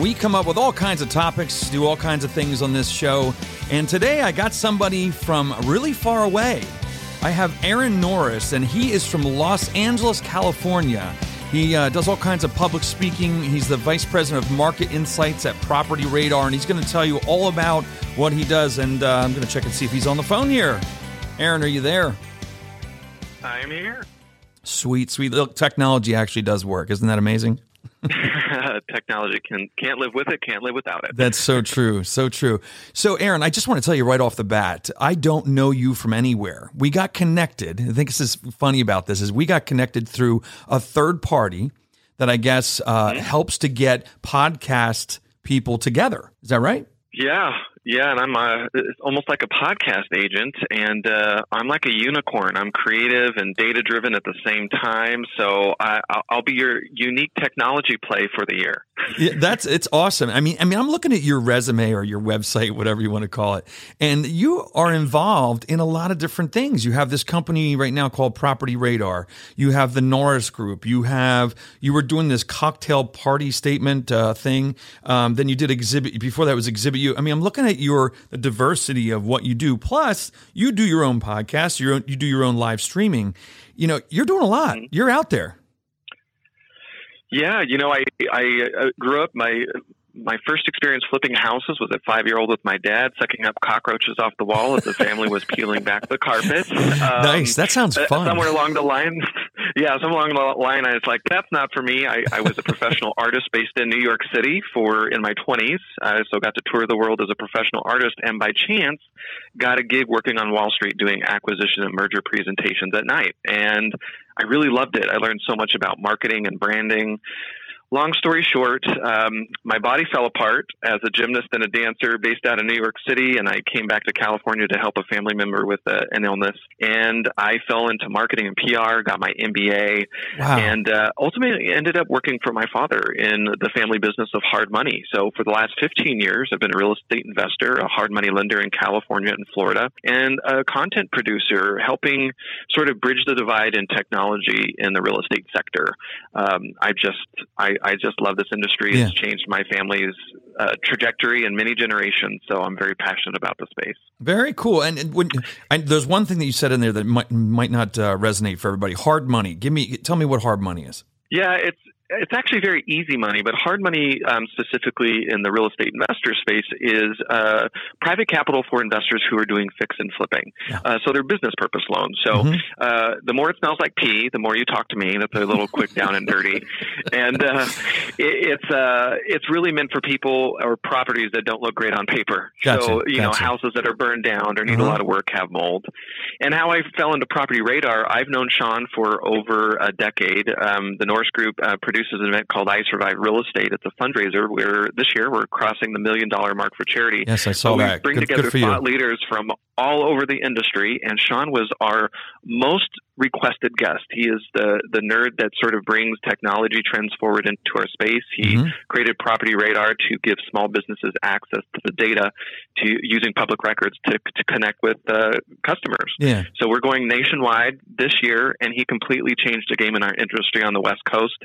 We come up with all kinds of topics, do all kinds of things on this show. And today I got somebody from really far away. I have Aaron Norris, and he is from Los Angeles, California. He uh, does all kinds of public speaking. He's the vice president of market insights at Property Radar, and he's going to tell you all about what he does. And uh, I'm going to check and see if he's on the phone here. Aaron, are you there? I'm here. Sweet, sweet. Look, technology actually does work. Isn't that amazing? Technology can can't live with it, can't live without it. That's so true, so true. So, Aaron, I just want to tell you right off the bat, I don't know you from anywhere. We got connected. I think this is funny about this is we got connected through a third party that I guess uh, mm-hmm. helps to get podcast people together. Is that right? Yeah, yeah, and I'm a, it's almost like a podcast agent, and uh, I'm like a unicorn. I'm creative and data driven at the same time. So I, will be your unique technology play for the year. Yeah, that's it's awesome. I mean, I mean, I'm looking at your resume or your website, whatever you want to call it, and you are involved in a lot of different things. You have this company right now called Property Radar. You have the Norris Group. You have you were doing this cocktail party statement uh, thing. Um, then you did exhibit before that was exhibit. You. I mean, I'm looking at your the diversity of what you do. Plus, you do your own podcast, your own, you do your own live streaming. You know, you're doing a lot. Mm-hmm. You're out there. Yeah, you know, I I uh, grew up my my first experience flipping houses was a five year old with my dad, sucking up cockroaches off the wall as the family was peeling back the carpet. Um, nice. That sounds uh, fun. Somewhere along the line, yeah, somewhere along the line, I was like, that's not for me. I, I was a professional artist based in New York City for in my 20s. I so got to tour the world as a professional artist, and by chance, got a gig working on Wall Street doing acquisition and merger presentations at night. And I really loved it. I learned so much about marketing and branding long story short, um, my body fell apart as a gymnast and a dancer based out of New York City, and I came back to California to help a family member with a, uh, an illness. And I fell into marketing and PR, got my MBA, wow. and uh, ultimately ended up working for my father in the family business of hard money. So for the last 15 years, I've been a real estate investor, a hard money lender in California and Florida, and a content producer, helping sort of bridge the divide in technology in the real estate sector. Um, I just I, I just love this industry. Yeah. It's changed my family's uh, trajectory in many generations. So I'm very passionate about the space. Very cool. And, and when and there's one thing that you said in there that might might not uh, resonate for everybody. Hard money. Give me tell me what hard money is. Yeah, it's it's actually very easy money, but hard money, um, specifically in the real estate investor space, is uh, private capital for investors who are doing fix and flipping. Yeah. Uh, so they're business purpose loans. So mm-hmm. uh, the more it smells like pee, the more you talk to me. That's a little quick down and dirty, and uh, it, it's uh, it's really meant for people or properties that don't look great on paper. Gotcha. So you gotcha. know houses that are burned down or need mm-hmm. a lot of work, have mold. And how I fell into Property Radar, I've known Sean for over a decade. Um, the Norris Group uh, produced produces an event called I Survive Real Estate. It's a fundraiser where this year we're crossing the million dollar mark for charity. Yes, I saw we that. Bring good, together good thought leaders from all over the industry, and Sean was our most requested guest. He is the the nerd that sort of brings technology trends forward into our space. He mm-hmm. created Property Radar to give small businesses access to the data to using public records to to connect with uh, customers. Yeah. So we're going nationwide this year, and he completely changed the game in our industry on the West Coast.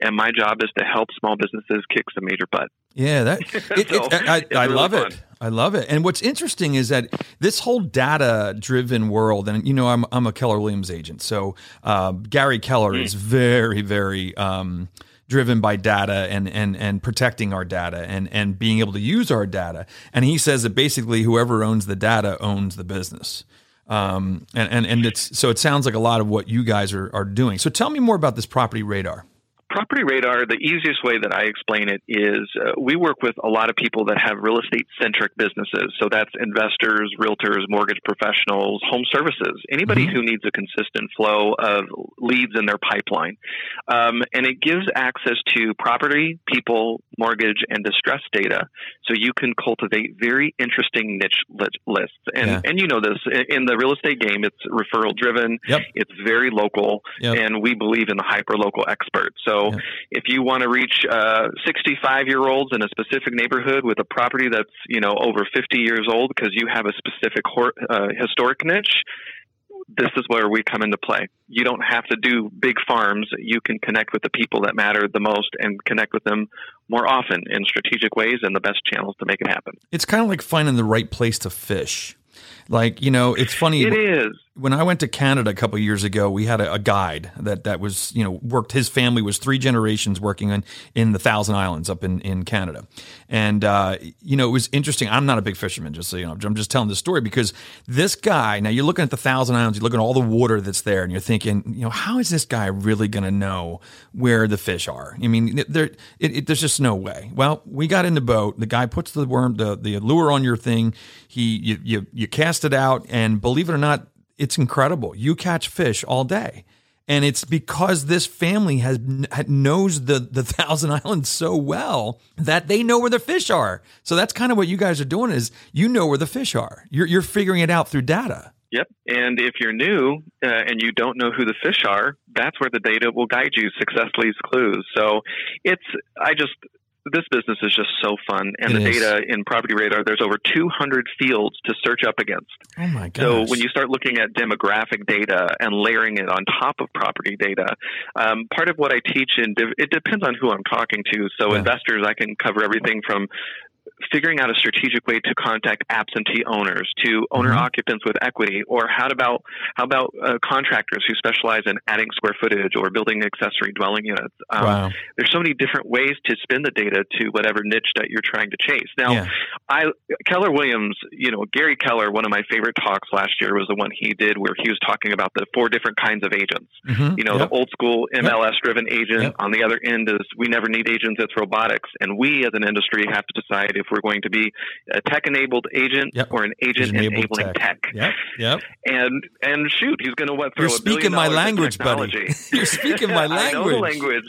And my job is to help small businesses kick some major butt. Yeah, that it, so, it, I, I really love fun. it. I love it. And what's interesting is that this whole data driven world, and you know, I'm, I'm a Keller Williams agent. So uh, Gary Keller mm. is very, very um, driven by data and, and, and protecting our data and, and being able to use our data. And he says that basically whoever owns the data owns the business. Um, and, and, and it's, so it sounds like a lot of what you guys are, are doing. So tell me more about this property radar. Property Radar, the easiest way that I explain it is uh, we work with a lot of people that have real estate centric businesses. So that's investors, realtors, mortgage professionals, home services, anybody mm-hmm. who needs a consistent flow of leads in their pipeline. Um, and it gives access to property, people, mortgage, and distress data. So you can cultivate very interesting niche lists. And, yeah. and you know this in the real estate game, it's referral driven, yep. it's very local, yep. and we believe in the hyper local expert. So yep. if you want to reach 65 uh, year olds in a specific neighborhood with a property that's you know over 50 years old because you have a specific uh, historic niche, this is where we come into play. You don't have to do big farms. You can connect with the people that matter the most and connect with them more often in strategic ways and the best channels to make it happen. It's kind of like finding the right place to fish. Like, you know, it's funny. It is when I went to Canada a couple years ago, we had a, a, guide that that was you know worked. His family was three generations working in in the Thousand Islands up in in Canada, and uh, you know it was interesting. I'm not a big fisherman, just so you know. I'm just telling this story because this guy. Now you're looking at the Thousand Islands, you're looking at all the water that's there, and you're thinking, you know, how is this guy really going to know where the fish are? I mean, there it, it, there's just no way. Well, we got in the boat. The guy puts the worm, the the lure on your thing. He you you, you cast it out, and believe it or not it's incredible. You catch fish all day. And it's because this family has knows the the Thousand Islands so well that they know where the fish are. So that's kind of what you guys are doing is you know where the fish are. You're you're figuring it out through data. Yep. And if you're new uh, and you don't know who the fish are, that's where the data will guide you. Success leaves clues. So it's I just this business is just so fun. And it the is. data in Property Radar, there's over 200 fields to search up against. Oh my god! So when you start looking at demographic data and layering it on top of property data, um, part of what I teach, and it depends on who I'm talking to. So yeah. investors, I can cover everything from figuring out a strategic way to contact absentee owners, to owner mm-hmm. occupants with equity, or how about how about uh, contractors who specialize in adding square footage or building accessory dwelling units? Um, wow. There's so many different ways to spin the data to whatever niche that you're trying to chase. Now, yeah. I Keller Williams, you know Gary Keller, one of my favorite talks last year was the one he did where he was talking about the four different kinds of agents. Mm-hmm. You know, yep. the old school MLS driven yep. agent. Yep. On the other end is we never need agents; it's robotics, and we as an industry have to decide if we're going to be a tech enabled agent yep. or an agent enabling tech. tech. Yep. Yep. And and shoot, he's going to what throw You're speaking my language, buddy. You're speaking my language. I know the language.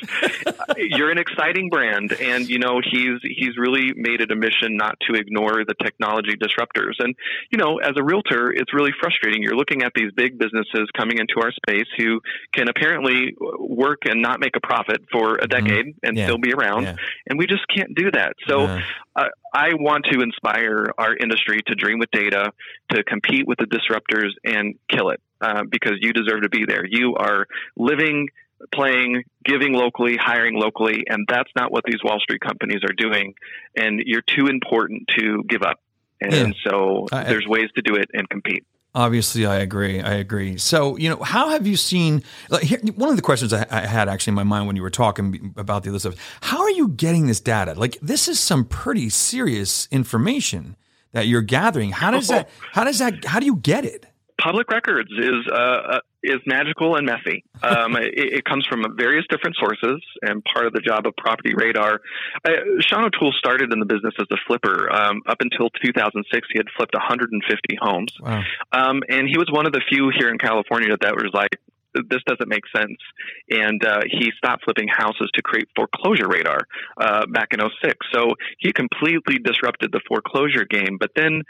You're an exciting brand, and you know he's he's really made it a mission not to ignore the technology disruptors. And you know, as a realtor, it's really frustrating. You're looking at these big businesses coming into our space who can apparently work and not make a profit for a mm-hmm. decade mm-hmm. and yeah. still be around, yeah. and we just can't do that. So. Uh, I want to inspire our industry to dream with data, to compete with the disruptors and kill it uh, because you deserve to be there. You are living, playing, giving locally, hiring locally, and that's not what these Wall Street companies are doing. And you're too important to give up. And yeah. so I, there's ways to do it and compete. Obviously, I agree. I agree. So, you know, how have you seen? Like, here, one of the questions I, I, had actually in my mind when you were talking about the other stuff: How are you getting this data? Like, this is some pretty serious information that you're gathering. How does oh, oh. that? How does that? How do you get it? Public records is uh, uh, is magical and messy. Um, it, it, comes from various different sources, and part of the job of Property Radar. Uh, Sean O'Toole started in the business as a flipper. Um, up until 2006, he had flipped 150 homes, wow. um, and he was one of the few here in California that was like, this doesn't make sense. And uh, he stopped flipping houses to create foreclosure radar uh, back in 06. So he completely disrupted the foreclosure game. But then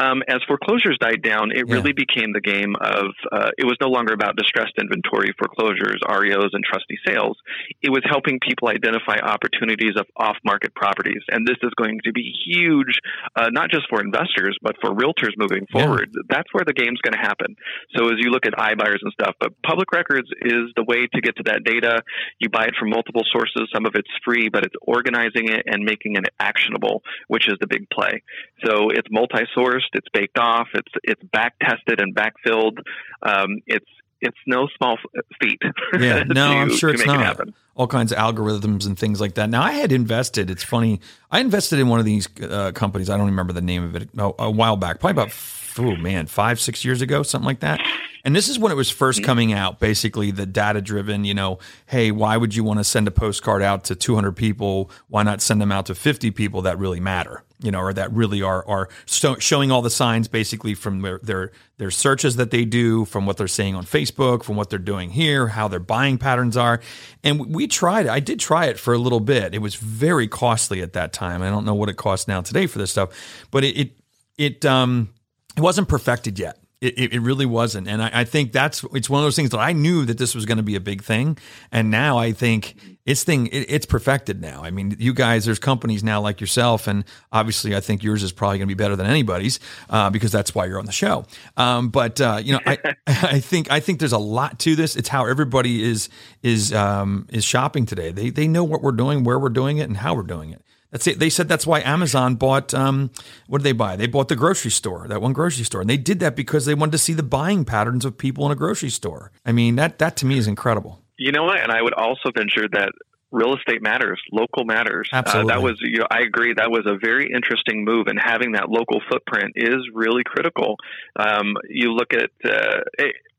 um, as foreclosures died down, it yeah. really became the game of uh, it was no longer about distressed inventory foreclosures, REOs, and trustee sales. It was helping people identify opportunities of off market properties. And this is going to be huge, uh, not just for investors, but for realtors moving forward. Yeah. That's where the game's going to happen. So as you look at iBuyers and stuff, but public records is the way to get to that data. You buy it from multiple sources. Some of it's free, but it's organizing it and making it actionable, which is the big play. So it's multi-sourced, it's baked off, it's it's back tested and backfilled. Um, it's it's no small feat. Yeah, no, to, I'm sure it's not. It all kinds of algorithms and things like that. Now, I had invested. It's funny. I invested in one of these uh, companies. I don't remember the name of it a, a while back, probably about oh man, five six years ago, something like that. And this is when it was first mm-hmm. coming out, basically the data driven, you know, hey, why would you want to send a postcard out to 200 people? Why not send them out to 50 people that really matter? You know, or that really are are showing all the signs basically from their, their their searches that they do, from what they're saying on Facebook, from what they're doing here, how their buying patterns are. And we tried it. I did try it for a little bit. It was very costly at that time. I don't know what it costs now today for this stuff, but it it, it um it wasn't perfected yet. It, it, really wasn't. And I, I, think that's it's one of those things that I knew that this was going to be a big thing, and now I think it's thing it, it's perfected now. I mean, you guys, there's companies now like yourself, and obviously, I think yours is probably going to be better than anybody's uh, because that's why you're on the show. Um, but uh, you know, I I think I think there's a lot to this. It's how everybody is is um, is shopping today. They they know what we're doing, where we're doing it, and how we're doing it. That's it. They said that's why Amazon bought. Um, what did they buy? They bought the grocery store, that one grocery store, and they did that because they wanted to see the buying patterns of people in a grocery store. I mean, that that to me is incredible. You know what? And I would also venture that real estate matters, local matters. Absolutely. Uh, that was, you know, I agree. That was a very interesting move, and having that local footprint is really critical. Um, you look at uh,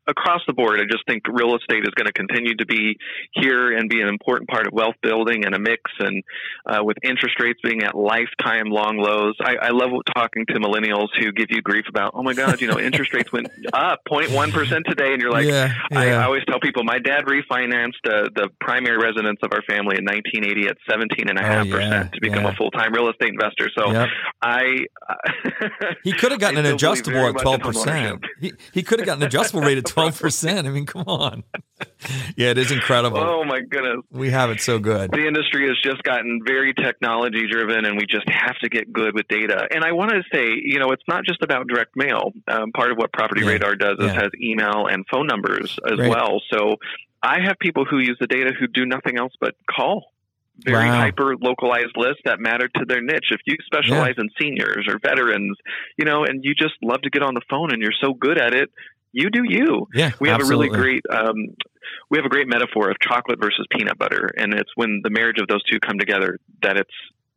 across the board, I just think real estate is going to continue to be here and be an important part of wealth building and a mix. And uh, with interest rates being at lifetime long lows, I, I love talking to millennials who give you grief about, oh my God, you know, interest rates went up 0.1% today. And you're like, yeah, yeah. I, I, always tell people, my dad refinanced uh, the primary residence of our family in 1980 at 17.5% oh, yeah, to become a full time real estate investor. So yep. I. he could have gotten an adjustable at 12%. He, he could have gotten an adjustable rate at twelve percent. I mean, come on. yeah, it is incredible. Oh my goodness, we have it so good. The industry has just gotten very technology driven, and we just have to get good with data. And I want to say, you know, it's not just about direct mail. Um, part of what Property yeah. Radar does is has email and phone numbers as right. well. So I have people who use the data who do nothing else but call very wow. hyper localized lists that matter to their niche. If you specialize yeah. in seniors or veterans, you know, and you just love to get on the phone and you're so good at it, you do you. Yeah, we have absolutely. a really great um, we have a great metaphor of chocolate versus peanut butter, and it's when the marriage of those two come together that it's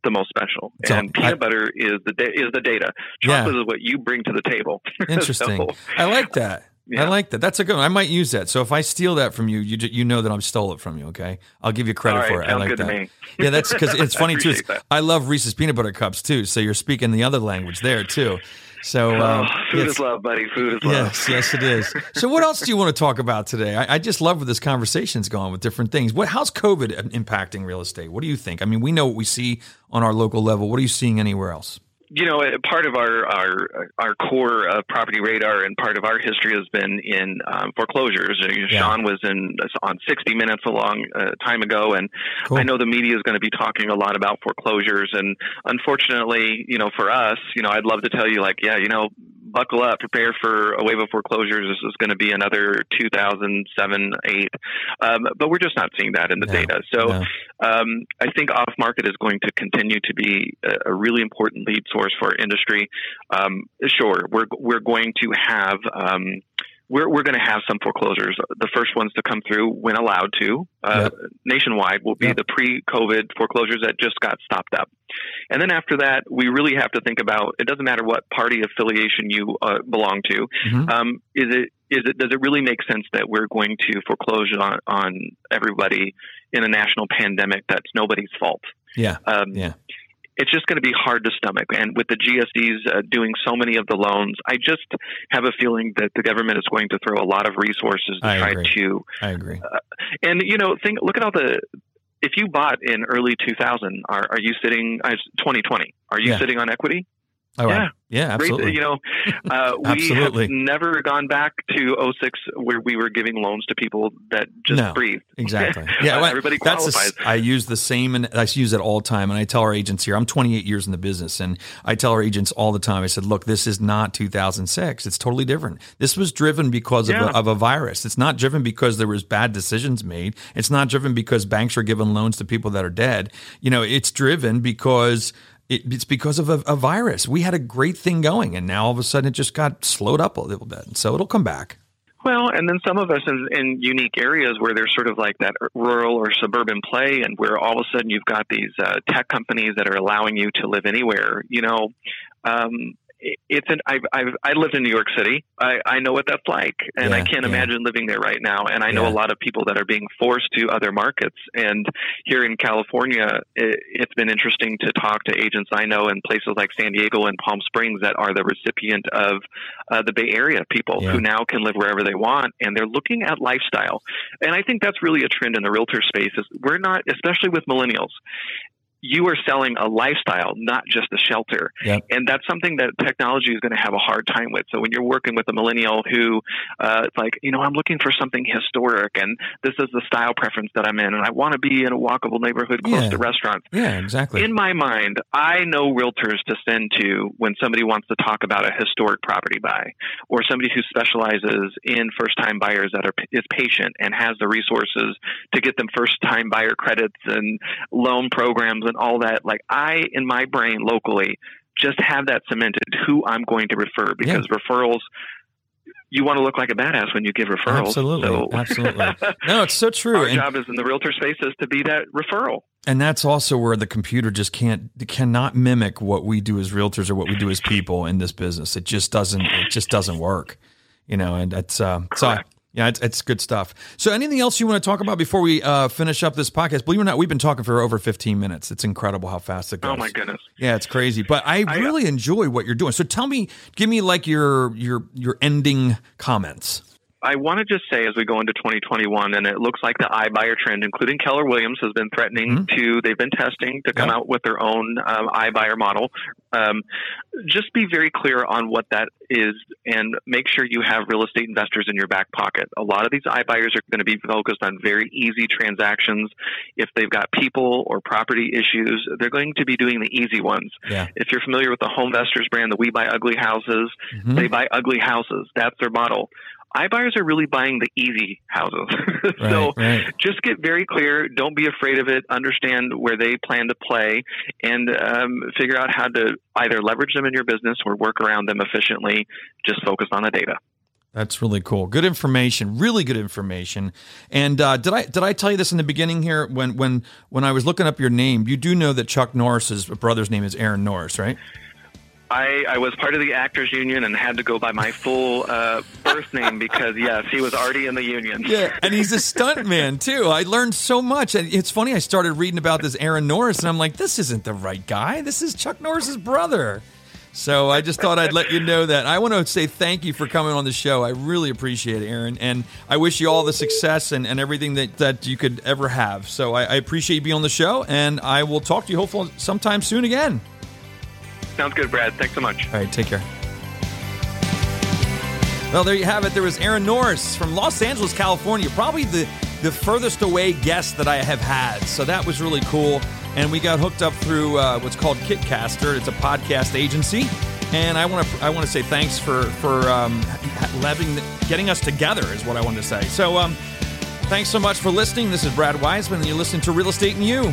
the most special. So and peanut I, butter is the da- is the data. Chocolate yeah. is what you bring to the table. Interesting. so, I like that. Yeah. I like that. That's a good one. I might use that. So if I steal that from you, you you know that I'm stole it from you. Okay, I'll give you credit right, for it. I like that. yeah, that's because it's funny too. I love Reese's peanut butter cups too. So you're speaking the other language there too. So oh, um, food yes, is love, buddy. Food is love. Yes, yes, it is. So what else do you want to talk about today? I, I just love where this conversation's going with different things. What how's COVID impacting real estate? What do you think? I mean, we know what we see on our local level. What are you seeing anywhere else? You know, part of our our our core of property radar and part of our history has been in um, foreclosures. Yeah. Sean was in on 60 Minutes a long uh, time ago, and cool. I know the media is going to be talking a lot about foreclosures. And unfortunately, you know, for us, you know, I'd love to tell you, like, yeah, you know, buckle up, prepare for a wave of foreclosures. This is going to be another 2007, 8. Um, but we're just not seeing that in the no, data. So no. um, I think off market is going to continue to be a, a really important lead source for our industry. Um, sure, we're, we're going to have um, we're, we're going to have some foreclosures. The first ones to come through, when allowed to, uh, yep. nationwide, will be yep. the pre-COVID foreclosures that just got stopped up. And then after that, we really have to think about. It doesn't matter what party affiliation you uh, belong to. Mm-hmm. Um, is it is it does it really make sense that we're going to foreclose on, on everybody in a national pandemic that's nobody's fault? Yeah. Um, yeah it's just going to be hard to stomach. And with the GSEs uh, doing so many of the loans, I just have a feeling that the government is going to throw a lot of resources to I try agree. to. I agree. Uh, and you know, think look at all the. If you bought in early 2000, are, are you sitting? Uh, 2020. Are you yeah. sitting on equity? Oh, yeah. Yeah, absolutely. You know, uh, we have never gone back to 06 where we were giving loans to people that just no, breathed. Exactly. Yeah, well, everybody qualifies. A, I use the same, and I use it all the time. And I tell our agents here, I'm 28 years in the business, and I tell our agents all the time. I said, look, this is not 2006. It's totally different. This was driven because yeah. of, a, of a virus. It's not driven because there was bad decisions made. It's not driven because banks are giving loans to people that are dead. You know, it's driven because it, it's because of a, a, virus. We had a great thing going, and now all of a sudden it just got slowed up a little bit. So it'll come back. Well, and then some of us in, in unique areas where there's sort of like that rural or suburban play, and where all of a sudden you've got these uh, tech companies that are allowing you to live anywhere. You know, um, it's an I've, I've I lived in New York City. I, I know what that's like, and yeah, I can't yeah. imagine living there right now. And I know yeah. a lot of people that are being forced to other markets. And here in California, it, it's been interesting to talk to agents I know in places like San Diego and Palm Springs that are the recipient of uh, the Bay Area people who now can live wherever they want, and they're looking at lifestyle. And I think that's really a trend in the realtor space. Is we're not, especially with millennials, you are selling a lifestyle, not just a shelter. Yep. And that's something that technology is going to have a hard time with. So when you're working with a millennial who, uh, it's like, you know, I'm looking for something historic and this is the style preference that I'm in and I want to be in a walkable neighborhood close yeah. to restaurants. Yeah, exactly. In my mind, I know realtors to send to when somebody wants to talk about a historic property buy or somebody who specializes in first time buyers that are is patient and has the resources to get them first time buyer credits and loan programs and all that, like I, in my brain locally, just have that cemented who I'm going to refer because yeah. referrals you want to look like a badass when you give referrals. Absolutely, so. absolutely. No, it's so true. Our and, job is in the realtor space is to be that referral. And that's also where the computer just can't cannot mimic what we do as realtors or what we do as people in this business. It just doesn't. It just doesn't work. You know, and it's uh, so yeah, it's, it's good stuff. So, anything else you want to talk about before we uh, finish up this podcast? Believe it or not, we've been talking for over 15 minutes. It's incredible how fast it goes. Oh my goodness! Yeah, it's crazy. But I, I uh, really enjoy what you're doing. So, tell me, give me like your your your ending comments. I want to just say as we go into 2021, and it looks like the iBuyer trend, including Keller Williams, has been threatening mm-hmm. to, they've been testing to come yep. out with their own um, iBuyer model. Um, just be very clear on what that is and make sure you have real estate investors in your back pocket. A lot of these iBuyers are going to be focused on very easy transactions. If they've got people or property issues, they're going to be doing the easy ones. Yeah. If you're familiar with the HomeVestors brand, the We Buy Ugly Houses, mm-hmm. they buy ugly houses. That's their model iBuyers are really buying the easy houses. so right, right. just get very clear. Don't be afraid of it. Understand where they plan to play and um, figure out how to either leverage them in your business or work around them efficiently. Just focus on the data. That's really cool. Good information. Really good information. And uh, did I did I tell you this in the beginning here when when when I was looking up your name? You do know that Chuck Norris's brother's name is Aaron Norris, right? I, I was part of the actors union and had to go by my full uh, birth name because yes, he was already in the union. Yeah, and he's a stuntman too. I learned so much. And it's funny. I started reading about this Aaron Norris, and I'm like, this isn't the right guy. This is Chuck Norris's brother. So I just thought I'd let you know that. I want to say thank you for coming on the show. I really appreciate it, Aaron, and I wish you all the success and, and everything that, that you could ever have. So I, I appreciate you being on the show, and I will talk to you hopefully sometime soon again. Sounds good, Brad. Thanks so much. All right, take care. Well, there you have it. There was Aaron Norris from Los Angeles, California, probably the, the furthest away guest that I have had. So that was really cool. And we got hooked up through uh, what's called Kitcaster. It's a podcast agency. And I want to I want to say thanks for for um, having getting us together is what I wanted to say. So um, thanks so much for listening. This is Brad Wiseman, and you're listening to Real Estate and You.